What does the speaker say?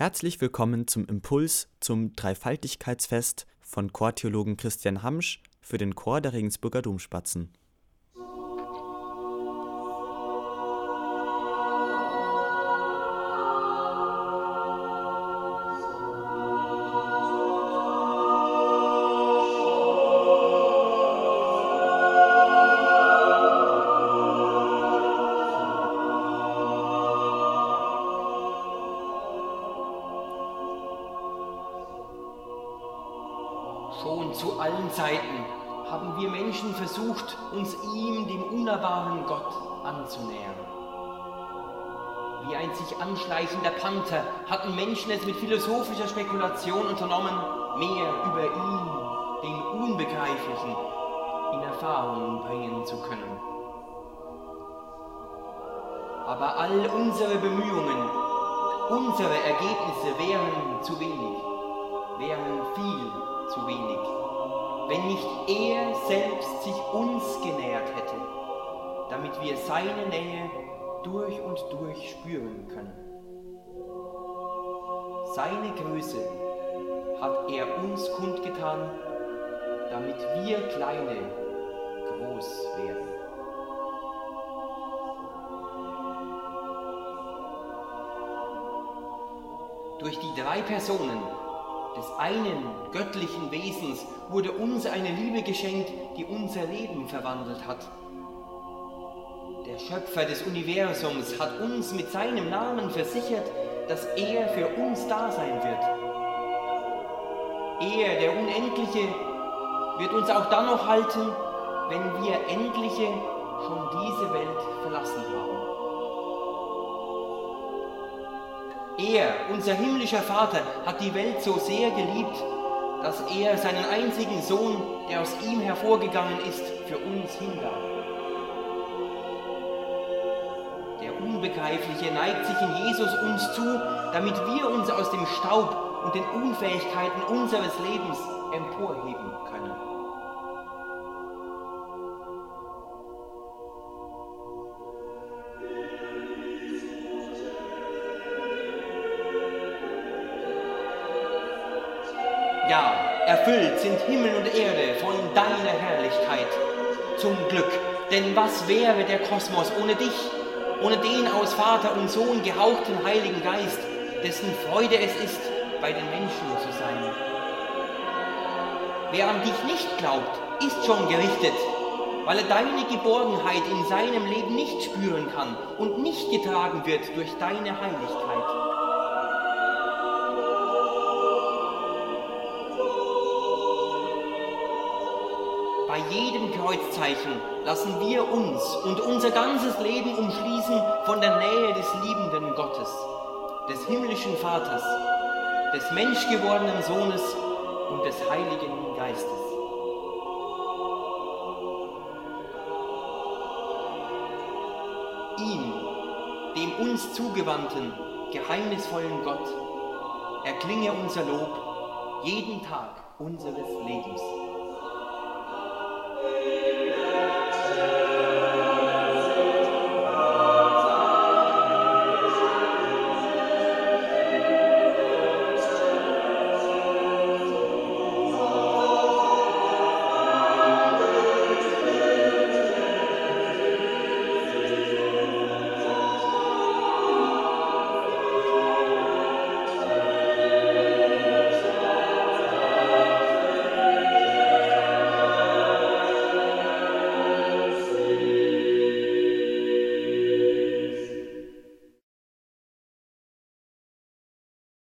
Herzlich willkommen zum Impuls zum Dreifaltigkeitsfest von Chortheologen Christian Hamsch für den Chor der Regensburger Domspatzen. Schon zu allen Zeiten haben wir Menschen versucht, uns ihm, dem unnahbaren Gott, anzunähern. Wie ein sich anschleichender Panther hatten Menschen es mit philosophischer Spekulation unternommen, mehr über ihn, den Unbegreiflichen, in Erfahrung bringen zu können. Aber all unsere Bemühungen, unsere Ergebnisse wären zu wenig, wären viel zu wenig, wenn nicht er selbst sich uns genähert hätte, damit wir seine Nähe durch und durch spüren können. Seine Größe hat er uns kundgetan, damit wir Kleine groß werden. Durch die drei Personen des einen göttlichen Wesens wurde uns eine Liebe geschenkt, die unser Leben verwandelt hat. Der Schöpfer des Universums hat uns mit seinem Namen versichert, dass er für uns da sein wird. Er, der Unendliche, wird uns auch dann noch halten, wenn wir Endliche schon diese Welt verlassen haben. Er, unser himmlischer Vater, hat die Welt so sehr geliebt, dass er seinen einzigen Sohn, der aus ihm hervorgegangen ist, für uns hingab. Der Unbegreifliche neigt sich in Jesus uns zu, damit wir uns aus dem Staub und den Unfähigkeiten unseres Lebens emporheben können. Ja, erfüllt sind Himmel und Erde von deiner Herrlichkeit. Zum Glück, denn was wäre der Kosmos ohne dich, ohne den aus Vater und Sohn gehauchten Heiligen Geist, dessen Freude es ist, bei den Menschen zu sein? Wer an dich nicht glaubt, ist schon gerichtet, weil er deine Geborgenheit in seinem Leben nicht spüren kann und nicht getragen wird durch deine Heiligkeit. Bei jedem Kreuzzeichen lassen wir uns und unser ganzes Leben umschließen von der Nähe des liebenden Gottes, des himmlischen Vaters, des menschgewordenen Sohnes und des Heiligen Geistes. Ihm, dem uns zugewandten, geheimnisvollen Gott, erklinge unser Lob jeden Tag unseres Lebens.